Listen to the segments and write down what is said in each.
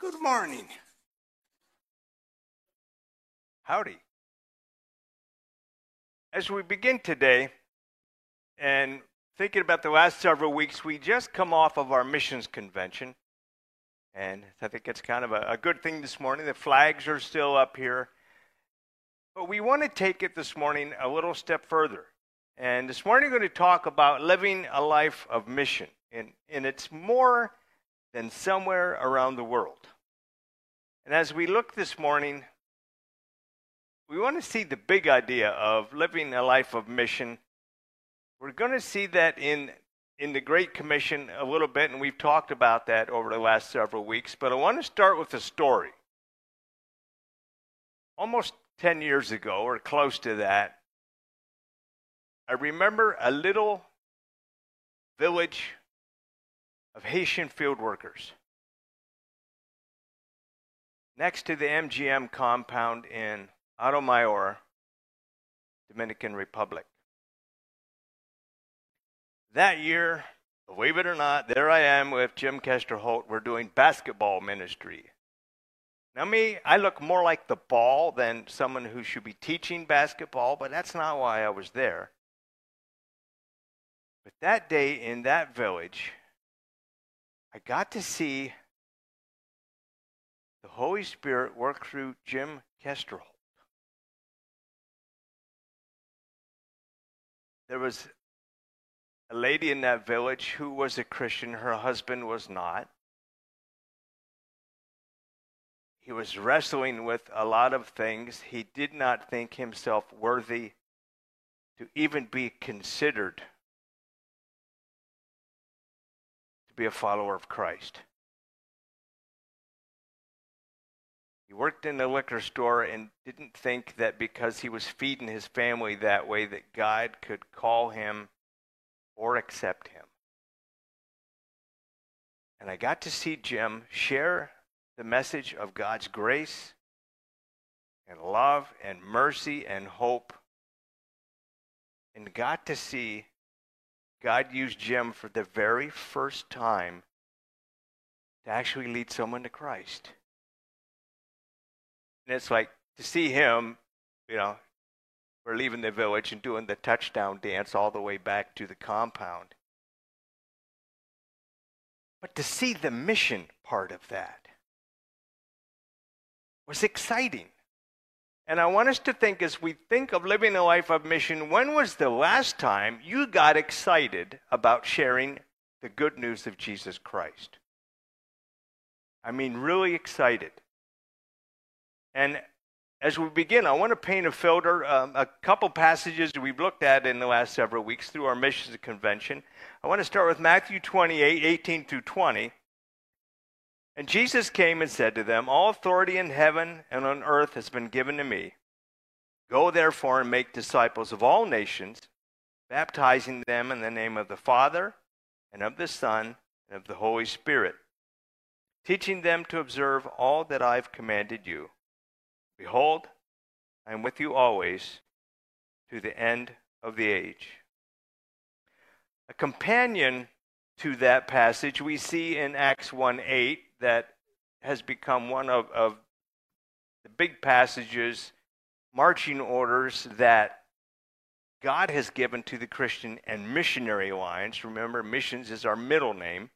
Good morning. Howdy. As we begin today and thinking about the last several weeks, we just come off of our missions convention. And I think it's kind of a, a good thing this morning. The flags are still up here. But we want to take it this morning a little step further. And this morning, we're going to talk about living a life of mission. And, and it's more than somewhere around the world. And as we look this morning, we want to see the big idea of living a life of mission. We're going to see that in, in the Great Commission a little bit, and we've talked about that over the last several weeks. But I want to start with a story. Almost 10 years ago, or close to that, I remember a little village of Haitian field workers next to the MGM compound in Hato Mayor, Dominican Republic. That year, believe it or not, there I am with Jim Kester Holt. We're doing basketball ministry. Now, me, I look more like the ball than someone who should be teaching basketball, but that's not why I was there. But that day in that village, I got to see the Holy Spirit work through Jim Kesterholt. There was a lady in that village who was a Christian, her husband was not. He was wrestling with a lot of things. He did not think himself worthy to even be considered be a follower of Christ. He worked in the liquor store and didn't think that because he was feeding his family that way that God could call him or accept him. And I got to see Jim share the message of God's grace and love and mercy and hope. And got to see God used Jim for the very first time to actually lead someone to Christ. And it's like to see him, you know, we're leaving the village and doing the touchdown dance all the way back to the compound. But to see the mission part of that was exciting. And I want us to think as we think of living a life of mission, when was the last time you got excited about sharing the good news of Jesus Christ? I mean, really excited. And as we begin, I want to paint a filter, um, a couple passages we've looked at in the last several weeks through our missions convention. I want to start with Matthew 28 18 through 20. And Jesus came and said to them, All authority in heaven and on earth has been given to me. Go therefore and make disciples of all nations, baptizing them in the name of the Father, and of the Son, and of the Holy Spirit, teaching them to observe all that I've commanded you. Behold, I am with you always to the end of the age. A companion to that passage we see in Acts 1 8 that has become one of, of the big passages, marching orders that God has given to the Christian and missionary alliance. Remember, missions is our middle name,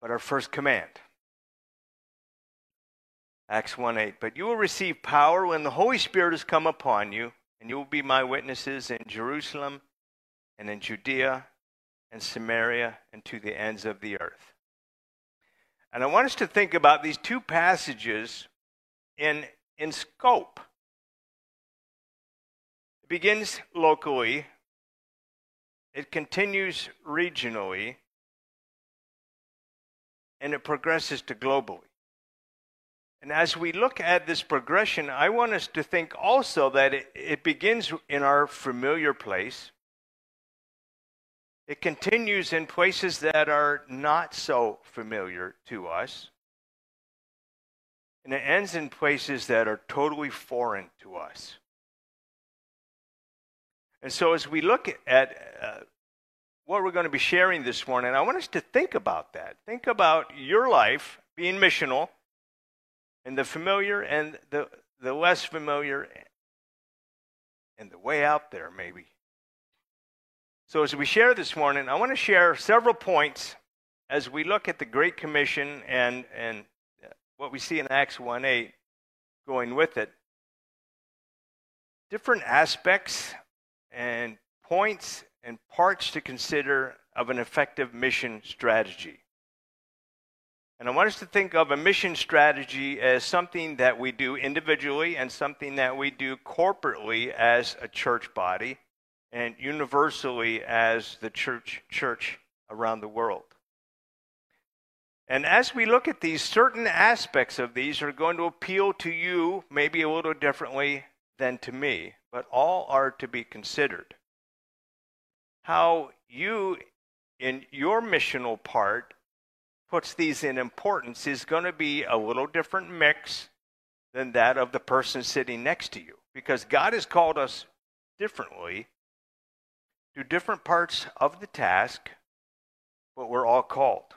but our first command. Acts 1 8. But you will receive power when the Holy Spirit has come upon you, and you will be my witnesses in Jerusalem and in Judea and Samaria and to the ends of the earth. And I want us to think about these two passages in, in scope. It begins locally, it continues regionally, and it progresses to globally. And as we look at this progression, I want us to think also that it, it, begins in our familiar place. It continues in places that are not so familiar to us. And it ends in places that are totally foreign to us. And so, as we look at uh, what we're going to be sharing this morning, I want us to think about that. Think about your life being missional, and the familiar and the, the less familiar, and the way out there, maybe. So, as we share this morning, I want to share several points as we look at the Great Commission and, and what we see in Acts 1 8 going with it. Different aspects and points and parts to consider of an effective mission strategy. And I want us to think of a mission strategy as something that we do individually and something that we do corporately as a church body and universally as the church church around the world. And as we look at these, certain aspects of these are going to appeal to you maybe a little differently than to me, but all are to be considered. How you, in your missional part, puts these in importance is going to be a little different mix than that of the person sitting next to you, because God has called us differently do different parts of the task, but we're all called.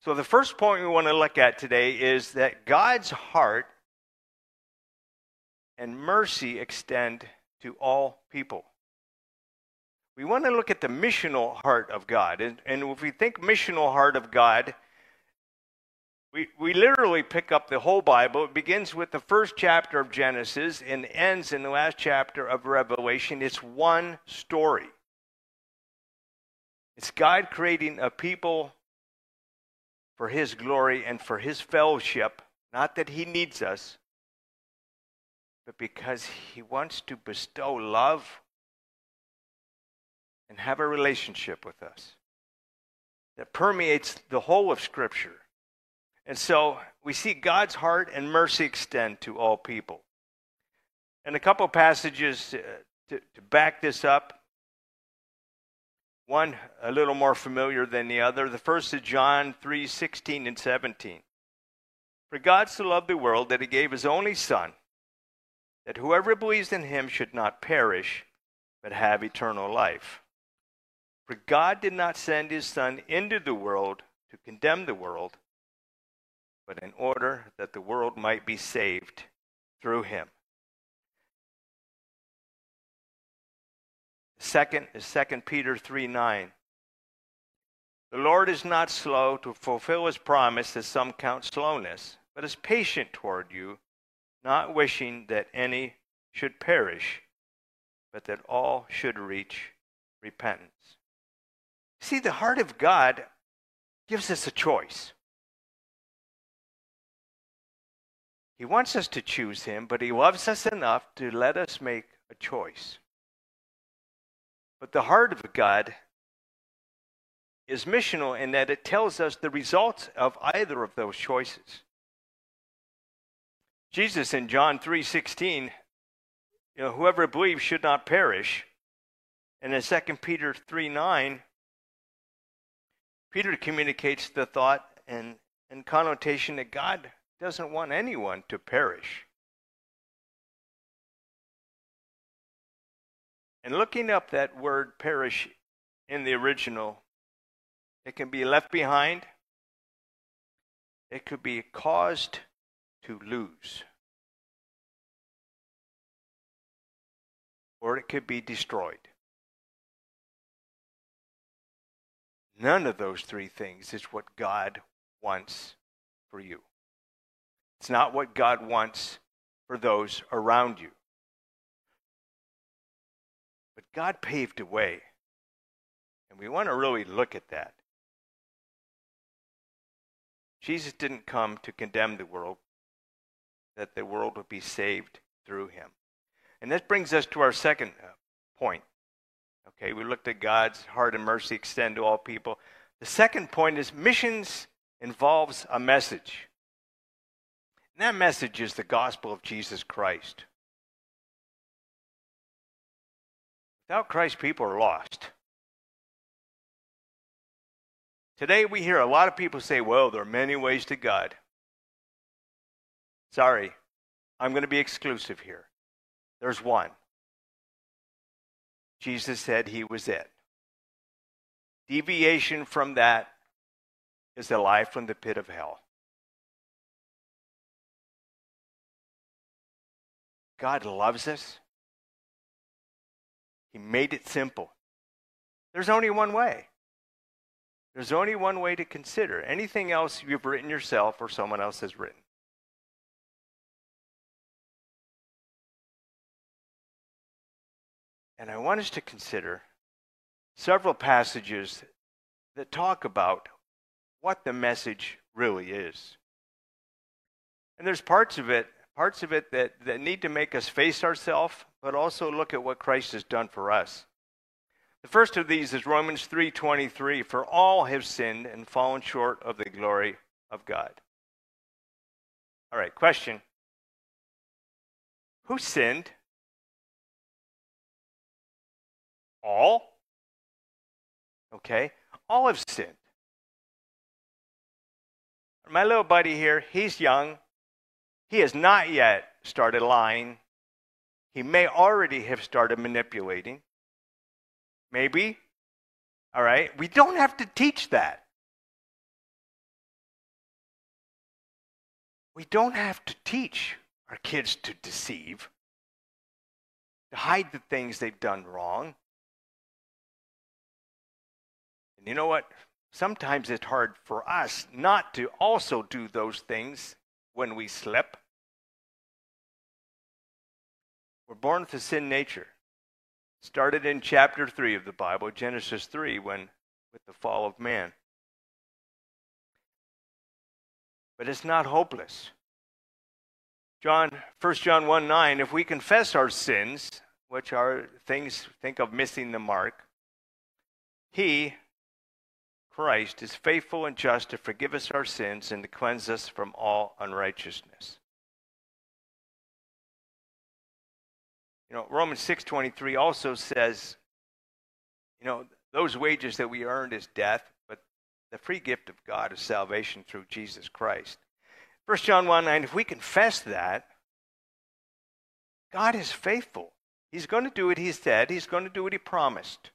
So, the first point we want to look at today is that God's heart and mercy extend to all people. We want to look at the missional heart of God. And, and if we think missional heart of God, we, we literally pick up the whole Bible. It begins with the first chapter of Genesis and ends in the last chapter of Revelation. It's one story. It's God creating a people for His glory and for His fellowship. Not that He needs us, but because He wants to bestow love and have a relationship with us that permeates the whole of Scripture. And so we see God's heart and mercy extend to all people. And a couple passages to, to, to back this up. One a little more familiar than the other. The first is John 3 16 and 17. For God so loved the world that he gave his only Son, that whoever believes in him should not perish, but have eternal life. For God did not send his Son into the world to condemn the world but in order that the world might be saved through him. Second is 2 Peter 3 9. The Lord is not slow to fulfill his promise, as some count slowness, but is patient toward you, not wishing that any should perish, but that all should reach repentance. See, the heart of God gives us a choice. He wants us to choose Him, but He loves us enough to let us make a choice. But the heart of God is missional in that it tells us the results of either of those choices. Jesus in John 3:16, you know, whoever believes should not perish. And in 2 Peter 3:9, Peter communicates the thought and, and connotation that God doesn't want anyone to perish. And looking up that word perish in the original, it can be left behind, it could be caused to lose, or it could be destroyed. None of those three things is what God wants for you. It's not what God wants for those around you. But God paved a way. And we want to really look at that. Jesus didn't come to condemn the world, that the world would be saved through him. And this brings us to our second uh, point. Okay, we looked at God's heart and mercy extend to all people. The second point is missions involves a message. And that message is the gospel of Jesus Christ. Without Christ, people are lost. Today, we hear a lot of people say, well, there are many ways to God. Sorry, I'm going to be exclusive here. There's one. Jesus said he was it. Deviation from that is alive from the pit of hell. God loves us. He made it simple. There's only one way. There's only one way to consider. Anything else you've written yourself or someone else has written. And I want us to consider several passages that talk about what the message really is. And there's parts of it, parts of it that, that need to make us face ourselves, but also look at what Christ has done for us. The first of these is Romans 3:23, for all have sinned and fallen short of the glory of God. All right, question. Who sinned? All? Okay? All have sinned. My little buddy here, he's young. He has not yet started lying. He may already have started manipulating. Maybe. All right? We don't have to teach that. We don't have to teach our kids to deceive, to hide the things they've done wrong. And you know what? Sometimes it's hard for us not to also do those things when we slip. We're born with a sin nature. Started in chapter 3 of the Bible, Genesis 3, when with the fall of man. But it's not hopeless. John 1 John 1 9, if we confess our sins, which are things think of missing the mark, he Christ is faithful and just to forgive us our sins and to cleanse us from all unrighteousness. You know, Romans 6:23 also says, you know, those wages that we earned is death, but the free gift of God is salvation through Jesus Christ. 1 John 1 9, if we confess that, God is faithful. He's going to do what he said, he's going to do what he promised.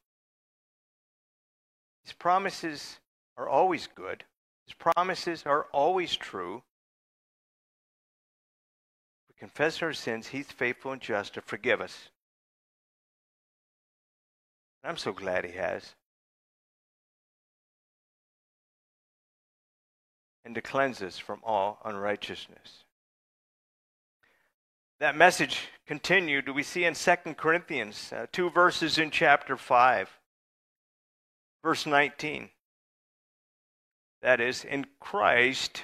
His promises are always good. His promises are always true. We confess our sins, He's faithful and just to forgive us. I'm so glad He has. And to cleanse us from all unrighteousness. That message continued, we see in 2 Corinthians, uh, two verses in chapter 5. Verse 19. That is, in Christ,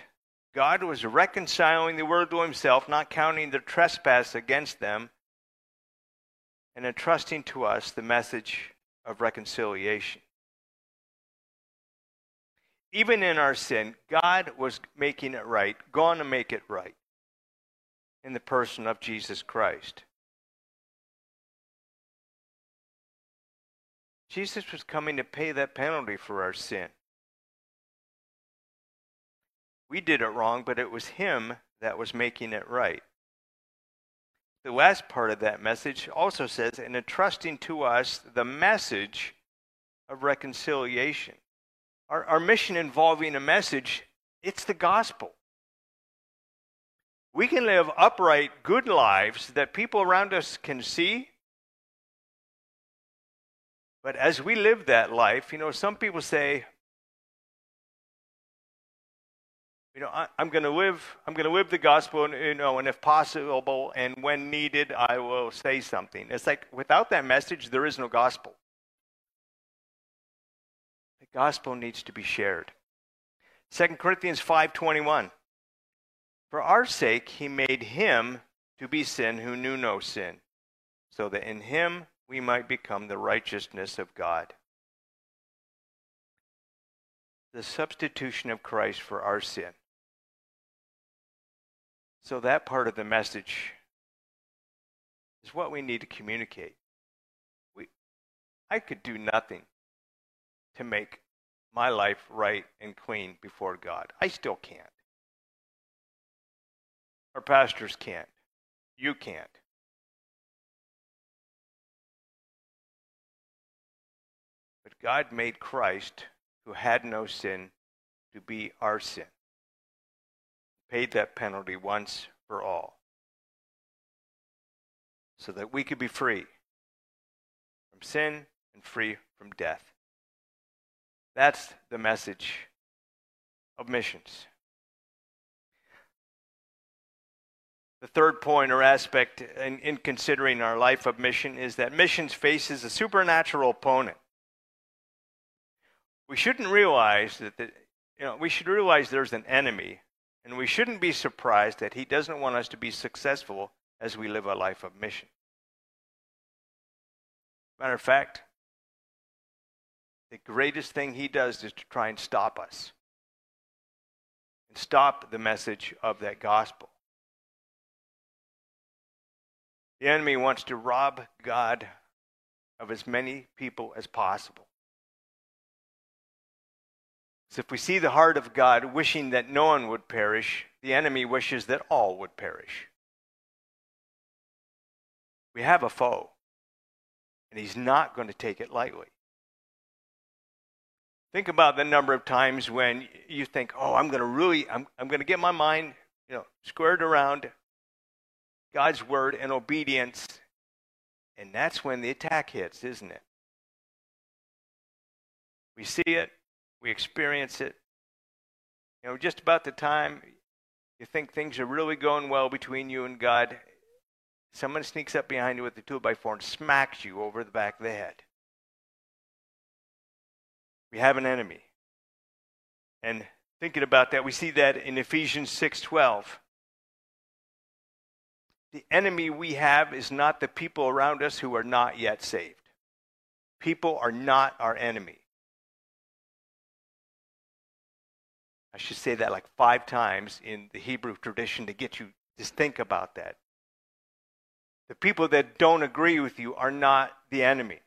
God was reconciling the world to himself, not counting the trespass against them, and entrusting to us the message of reconciliation. Even in our sin, God was making it right, going to make it right in the person of Jesus Christ. Jesus was coming to pay that penalty for our sin. We did it wrong, but it was Him that was making it right. The last part of that message also says, in entrusting to us the message of reconciliation. Our, our mission involving a message, it's the gospel. We can live upright, good lives that people around us can see but as we live that life, you know, some people say, you know, I, am going to live. I'm going to live the gospel, and, you know, and if possible, and when needed, I will say something. It's like without that message, there is no gospel. The gospel needs to be shared. 2 Corinthians 5:21. For our sake, he made him to be sin who knew no sin, so that in him we might become the righteousness of God. The substitution of Christ for our sin. So, that part of the message is what we need to communicate. We, I could do nothing to make my life right and clean before God. I still can't. Our pastors can't. You can't. God made Christ, who had no sin, to be our sin. He Paid that penalty once for all. So that we could be free from sin and free from death. That's the message of missions. The third point or aspect in, in, considering our life of mission is that missions faces a supernatural opponent. We shouldn't realize that the, you know, we should realize there's an enemy, and we shouldn't be surprised that he doesn't want us to be successful as we live a life of mission. Matter of fact, the greatest thing he does is to try and stop us and stop the message of that gospel. The enemy wants to rob God of as many people as possible. So if we see the heart of God wishing that no one would perish, the enemy wishes that all would perish. We have a foe, and he's not going to take it lightly. Think about the number of times when you think, oh, I'm going to really, I'm, I'm going to get my mind, you know, squared around God's word and obedience. And that's when the attack hits, isn't it? We see it, we experience it. You know, just about the time you think things are really going well between you and God, someone sneaks up behind you with a two by four and smacks you over the back of the head. We have an enemy. And thinking about that, we see that in Ephesians 6:12 the enemy we have is not the people around us who are not yet saved. People are not our enemy. I should say that like five times in the Hebrew tradition to get you to think about that. The people that don't agree with you are not the enemy.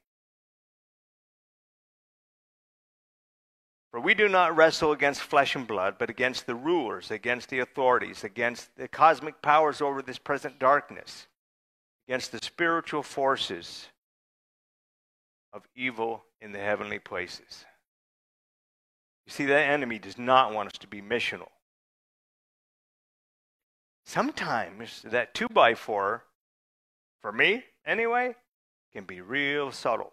For we do not wrestle against flesh and blood, but against the rulers, against the authorities, against the cosmic powers over this present darkness, against the spiritual forces of evil in the heavenly places. You see, that enemy does not want us to be missional. Sometimes that two by four, for me anyway, can be real subtle.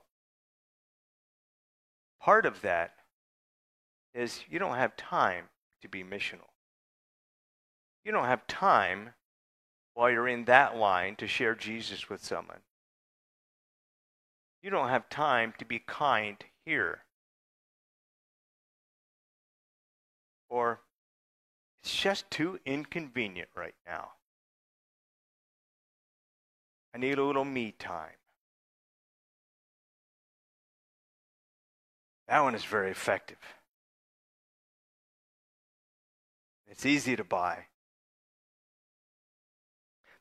Part of that is you don't have time to be missional. You don't have time while you're in that line to share Jesus with someone. You don't have time to be kind here. Or it's just too inconvenient right now. I need a little me time. That one is very effective. It's easy to buy.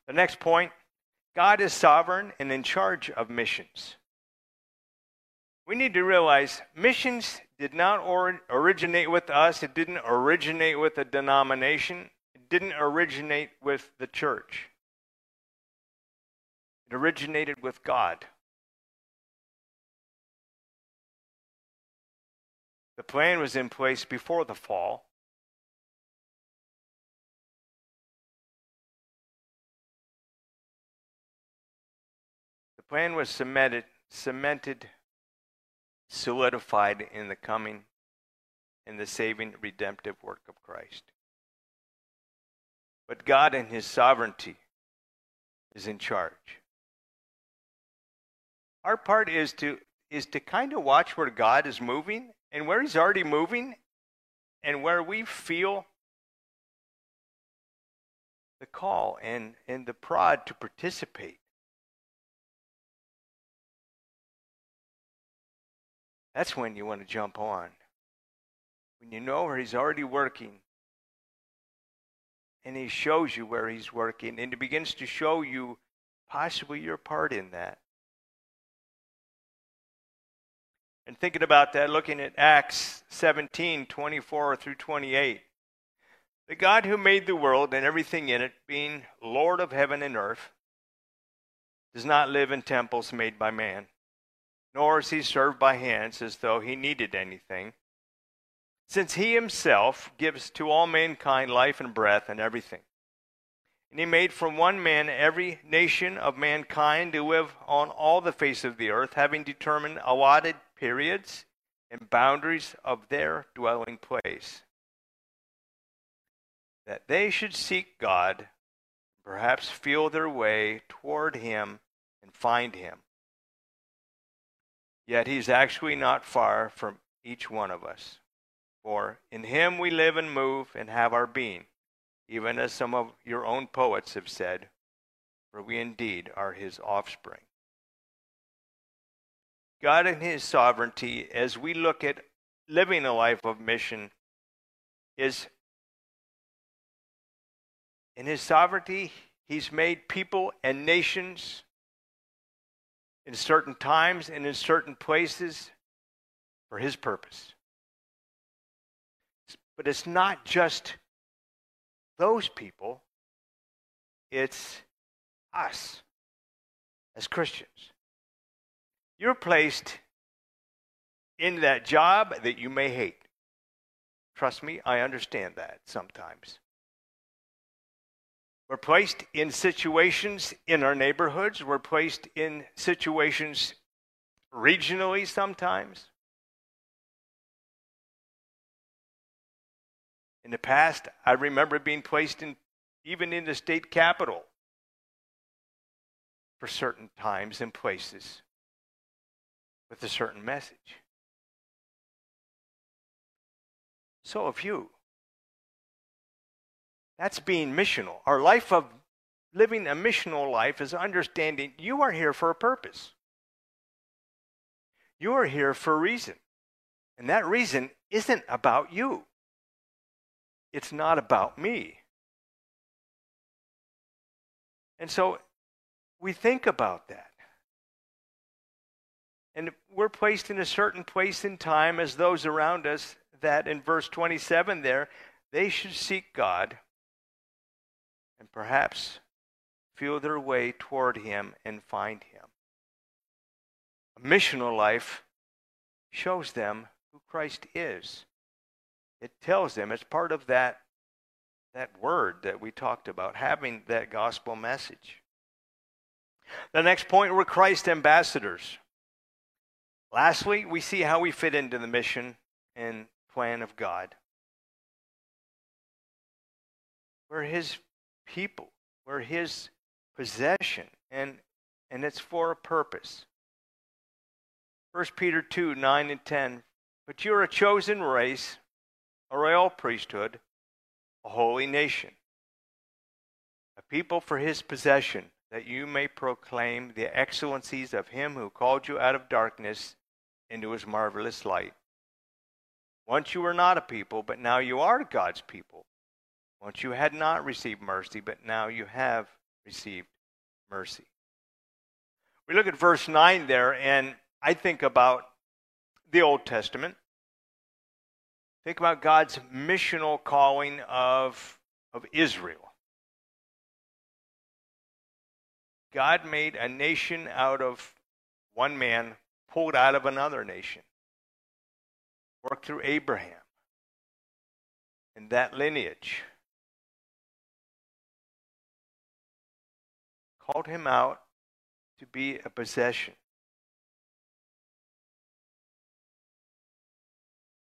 The next point God is sovereign and in charge of missions. We need to realize missions did not or- originate with us, it didn't originate with a denomination, it didn't originate with the church. It originated with God. The plan was in place before the fall. The plan was cemented, cemented, solidified in the coming in the saving redemptive work of Christ. But God in his sovereignty is in charge. Our part is to is to kind of watch where God is moving and where he's already moving and where we feel the call and, and the prod to participate. That's when you want to jump on. When you know where he's already working and he shows you where he's working and he begins to show you possibly your part in that. And thinking about that, looking at Acts 17 24 through 28. The God who made the world and everything in it, being Lord of heaven and earth, does not live in temples made by man nor is he served by hands as though he needed anything, since he himself gives to all mankind life and breath and everything. And he made from one man every nation of mankind to live on all the face of the earth, having determined allotted periods and boundaries of their dwelling place. That they should seek God, perhaps feel their way toward him and find him. Yet he's actually not far from each one of us. For in him we live and move and have our being, even as some of your own poets have said, for we indeed are his offspring. God in his sovereignty, as we look at living a life of mission, is in his sovereignty, he's made people and nations in certain times and in certain places for his purpose. But it's not just those people, it's us as Christians. You're placed in that job that you may hate. Trust me, I understand that sometimes. We're placed in situations in our neighborhoods, we're placed in situations regionally sometimes. In the past, I remember being placed in even in the state capitol for certain times and places with a certain message. So have you. That's being missional. Our life of living a missional life is understanding you are here for a purpose. You are here for a reason. And that reason isn't about you. It's not about me. And so we think about that. And we're placed in a certain place in time as those around us that in verse 27 there, they should seek God and perhaps feel their way toward Him and find Him. A missional life shows them who Christ is. It tells them it's part of that, that word that we talked about, having that gospel message. The next point were Christ ambassadors. Lastly, we see how we fit into the mission and plan of God. We're His people, we're His possession, and, and it's for a purpose. 1 Peter 2 9 and 10. But you're a chosen race a royal priesthood, a holy nation, a people for his possession, that you may proclaim the excellencies of him who called you out of darkness into his marvelous light. Once you were not a people, but now you are God's people. Once you had not received mercy, but now you have received mercy. We look at verse 9 there, and I think about the Old Testament. Think about God's missional calling of, of Israel. God made a nation out of one man pulled out of another nation. Worked through Abraham and that lineage. Called him out to be a possession.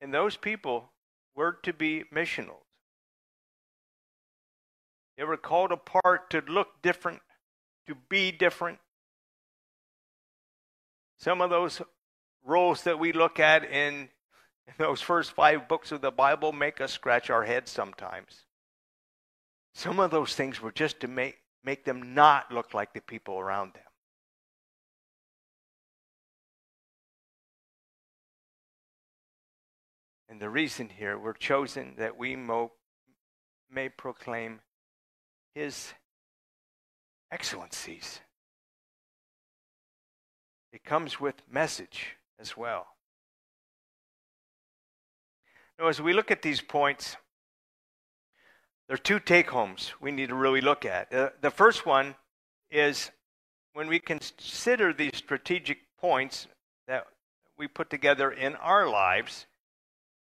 And those people were to be missionals. They were called apart to look different, to be different. Some of those roles that we look at in, in those first five books of the Bible make us scratch our heads sometimes. Some of those things were just to make, make them not look like the people around them. And the reason here, we're chosen that we mo- may proclaim His excellencies. It comes with message as well. Now, as we look at these points, there are two take homes we need to really look at. Uh, the first one is when we consider these strategic points that we put together in our lives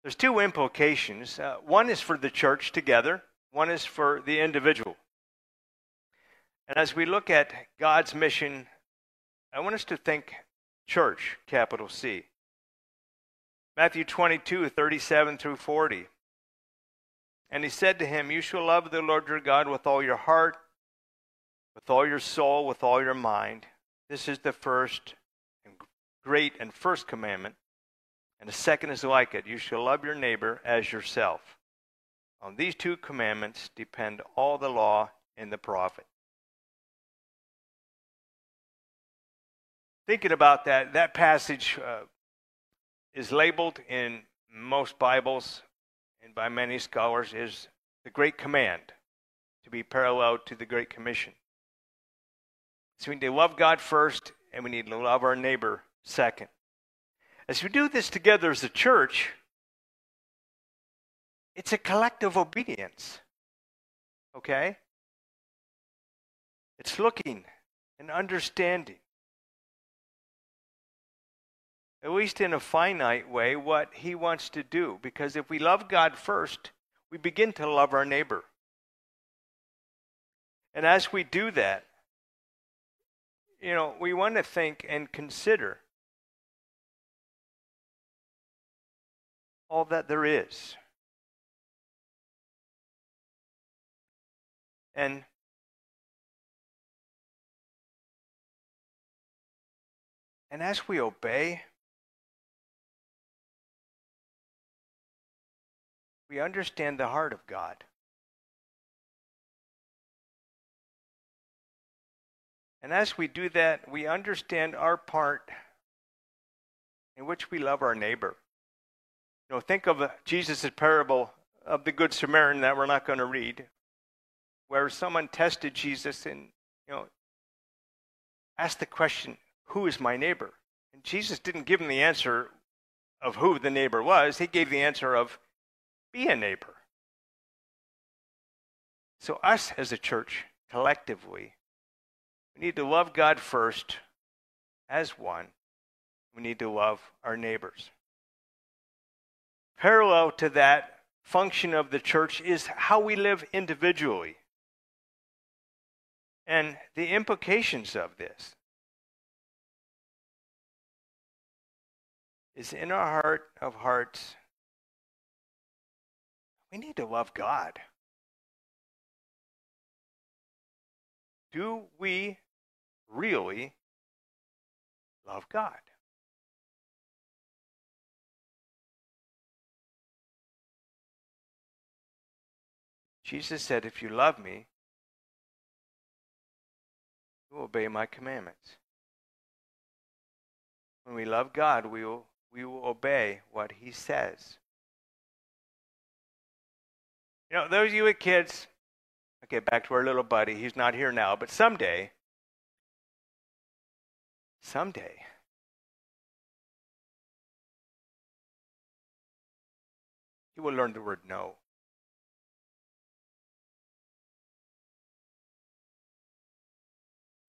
There's two implications. Uh, one is for the church together, one is for the individual. And as we look at God's mission, I want us to think church, capital C. Matthew 22, 37 through 40. And he said to him, You shall love the Lord your God with all your heart, with all your soul, with all your mind. This is the first and great and first commandment. And the second is like it you shall love your neighbor as yourself. On these two commandments depend all the law and the prophet. Thinking about that, that passage uh, is labeled in most Bibles and by many scholars is the Great Command to be parallel to the Great Commission. So we need to love God first, and we need to love our neighbor second. As we do this together as a church, it's a collective obedience. Okay? It's looking and understanding, at least in a finite way, what He wants to do. Because if we love God first, we begin to love our neighbor. And as we do that, you know, we want to think and consider all that there is. And and as we obey, we understand the heart of God. And as we do that, we understand our part in which we love our neighbor. You know, think of uh, Jesus' parable of the Good Samaritan that we're not going to read, where someone tested Jesus and, you know, asked the question, Who is my neighbor? And Jesus didn't give him the answer of who the neighbor was, he gave the answer of, Be a neighbor. So, us as a church, collectively, we need to love God first as one. We need to love our neighbors. Parallel to that function of the church is how we live individually and the implications of this. Is in our heart of hearts, we need to love God. Do we really love God? Jesus said, If you love me, you will obey my commandments. When we love God, we will, we will obey what he says. You know, those of you with kids, okay, back to our little buddy. He's not here now, but someday, someday, he will learn the word no.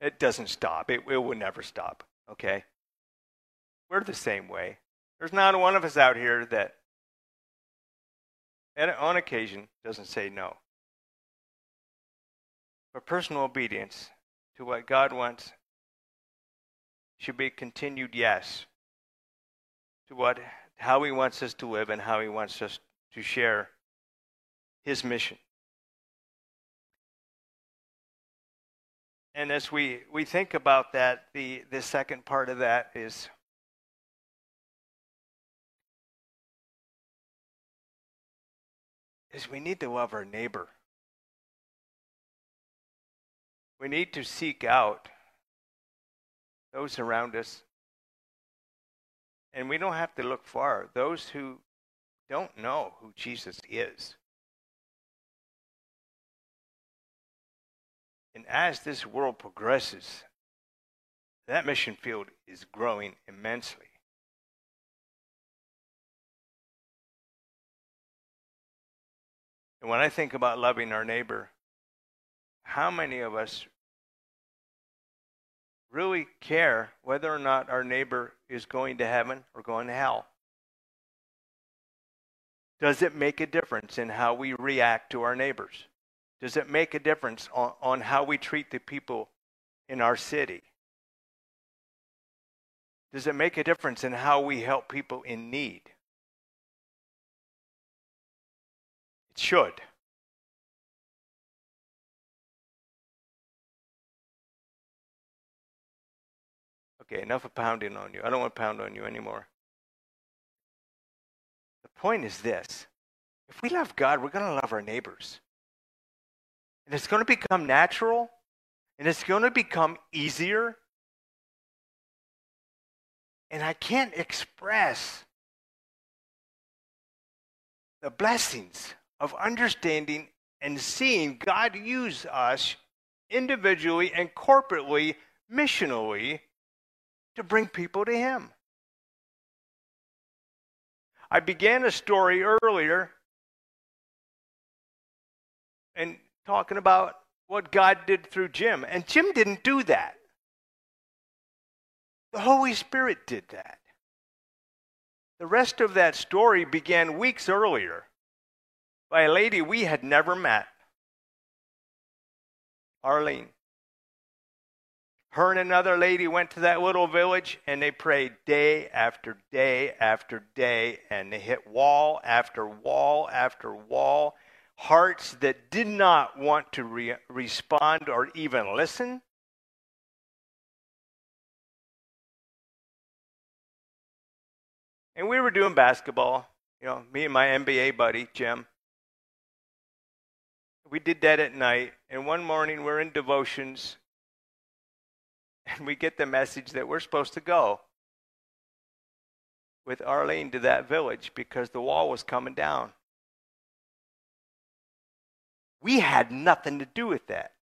It doesn't stop. It, it will never stop. Okay? We're the same way. There's not one of us out here that, on occasion, doesn't say no. But personal obedience to what God wants should be a continued yes to what how he wants us to live and how he wants us to share his mission. And as we, we think about that, the, the second part of that is is we need to love our neighbor. We need to seek out those around us. And we don't have to look far. Those who don't know who Jesus is. And as this world progresses, that mission field is growing immensely. And when I think about loving our neighbor, how many of us really care whether or not our neighbor is going to heaven or going to hell? Does it make a difference in how we react to our neighbors? Does it make a difference on, on how we treat the people in our city? Does it make a difference in how we help people in need? It should. Okay, enough of pounding on you. I don't want to pound on you anymore. The point is this if we love God, we're going to love our neighbors. And it's going to become natural and it's going to become easier. And I can't express the blessings of understanding and seeing God use us individually and corporately, missionally, to bring people to Him. I began a story earlier and talking about what God did through Jim. And Jim didn't do that. The Holy Spirit did that. The rest of that story began weeks earlier by a lady we had never met, Arlene. Her and another lady went to that little village and they prayed day after day after day, and they hit wall after wall after wall hearts that did not want to re- respond or even listen. And we were doing basketball, you know, me and my NBA buddy, Jim. We did that at night, and one morning we're in devotions, and we get the message that we're supposed to go with Arlene to that village because the wall was coming down. We had nothing to do with that.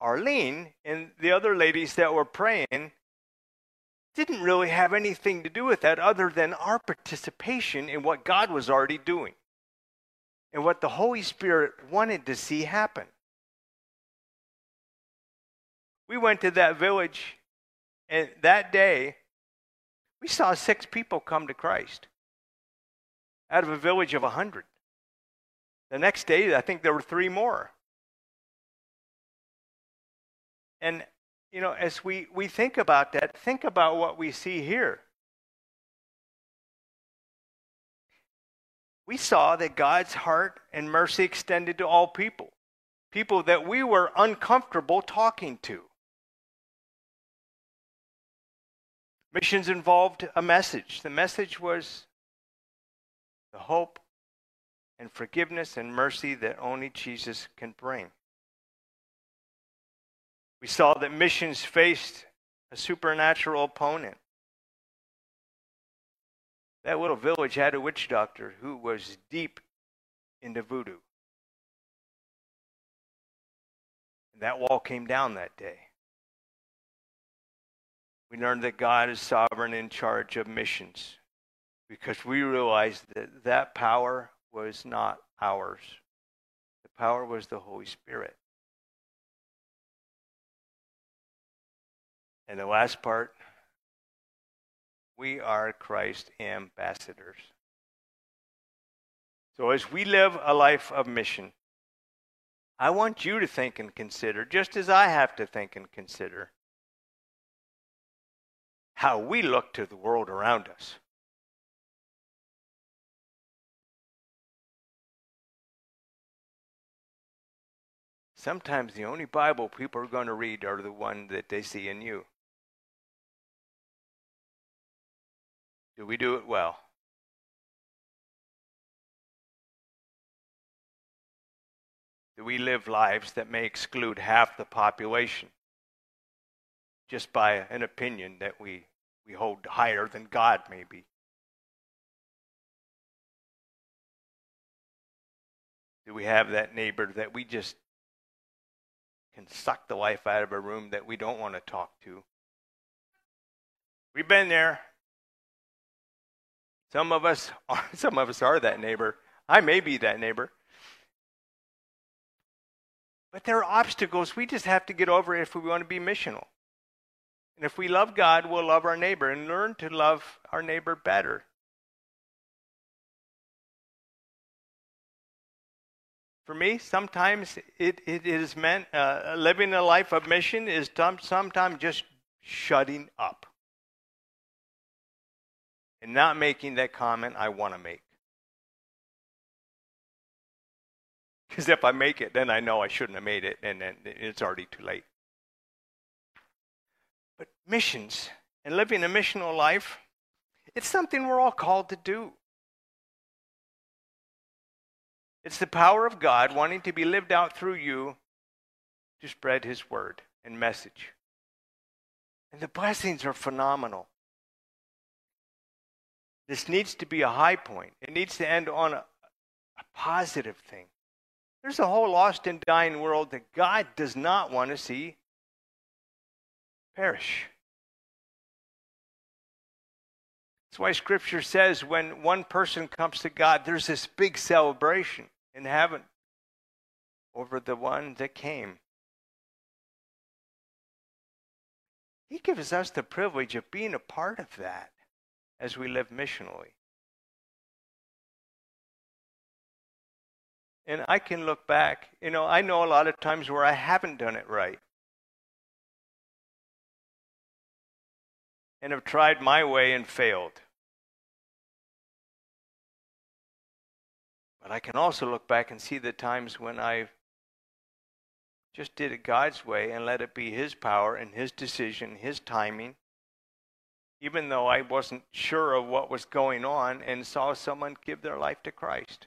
Arlene and the other ladies that were praying didn't really have anything to do with that other than our participation in what God was already doing and what the Holy Spirit wanted to see happen. We went to that village, and that day, we saw six people come to Christ out of a village of a 100. The next day, I think there were three more. And, you know, as we, we think about that, think about what we see here. We saw that God's heart and mercy extended to all people, people that we were uncomfortable talking to. Missions involved a message. The message was the hope and forgiveness and mercy that only Jesus can bring. We saw that missions faced a supernatural opponent. That little village had a witch doctor who was deep into voodoo. And that wall came down that day. We learned that God is sovereign in charge of missions because we realized that that power was not ours. The power was the Holy Spirit. And the last part we are Christ ambassadors. So as we live a life of mission, I want you to think and consider, just as I have to think and consider, how we look to the world around us. Sometimes the only Bible people are going to read are the one that they see in you. Do we do it well? Do we live lives that may exclude half the population just by an opinion that we, we hold higher than God, maybe? Do we have that neighbor that we just can suck the life out of a room that we don't want to talk to. We've been there. Some of us are, some of us are that neighbor. I may be that neighbor. But there are obstacles we just have to get over if we want to be missional. And if we love God, we'll love our neighbor and learn to love our neighbor better. For me, sometimes it, it is meant, uh, living a life of mission is sometimes just shutting up and not making that comment I want to make. Because if I make it, then I know I shouldn't have made it, and then it's already too late. But missions and living a missional life, it's something we're all called to do. It's the power of God wanting to be lived out through you to spread His word and message. And the blessings are phenomenal. This needs to be a high point, it needs to end on a, a positive thing. There's a whole lost and dying world that God does not want to see perish. That's why Scripture says when one person comes to God, there's this big celebration in heaven over the one that came. He gives us the privilege of being a part of that as we live missionally. And I can look back, you know, I know a lot of times where I haven't done it right. And have tried my way and failed. But I can also look back and see the times when I just did it God's way and let it be His power and His decision, His timing, even though I wasn't sure of what was going on and saw someone give their life to Christ.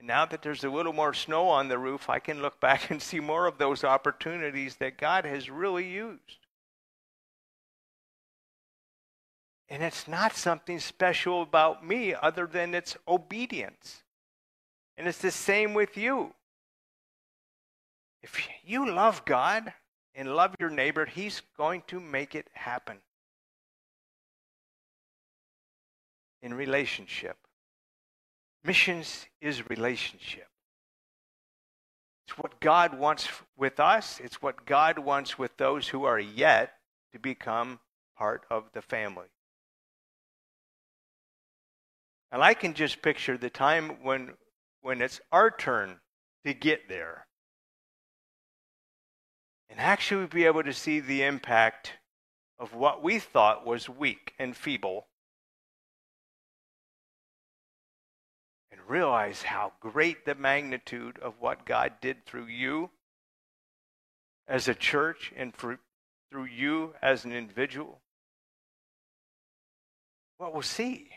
Now that there's a little more snow on the roof, I can look back and see more of those opportunities that God has really used. And it's not something special about me other than its obedience. And it's the same with you. If you love God and love your neighbor, He's going to make it happen. In relationship, missions is relationship. It's what God wants with us, it's what God wants with those who are yet to become part of the family. And I can just picture the time when, when it's our turn to get there. And actually be able to see the impact of what we thought was weak and feeble. And realize how great the magnitude of what God did through you as a church and through you as an individual. What we'll see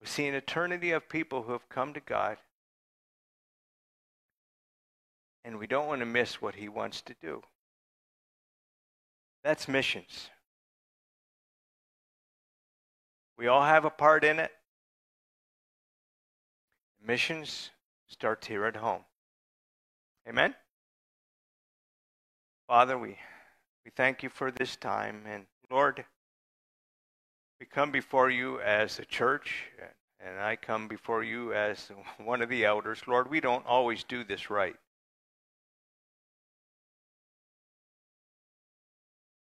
we see an eternity of people who have come to God, and we don't want to miss what He wants to do. That's missions. We all have a part in it. Missions starts here at home. Amen? Father, we, we thank you for this time. And Lord, we come before you as a church, and I come before you as one of the elders. Lord, we don't always do this right.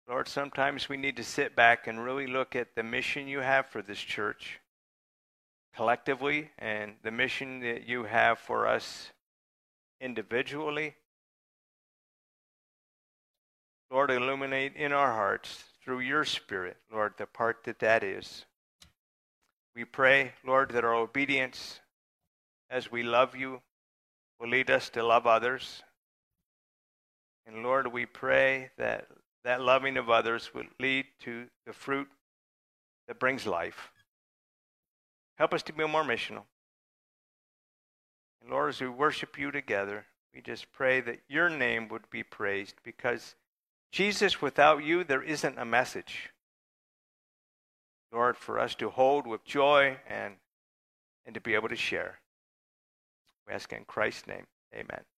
Lord, sometimes we need to sit back and really look at the mission you have for this church collectively and the mission that you have for us individually. Lord, illuminate in our hearts through your Spirit, Lord, the part that that is. We pray, Lord, that our obedience as we love you will lead us to love others. And Lord, we pray that that loving of others will lead to the fruit that brings life. Help us to be more missional. And Lord, as we worship you together, we just pray that your name would be praised because Jesus, without you, there isn't a message. Lord, for us to hold with joy and, and to be able to share. We ask in Christ's name. Amen.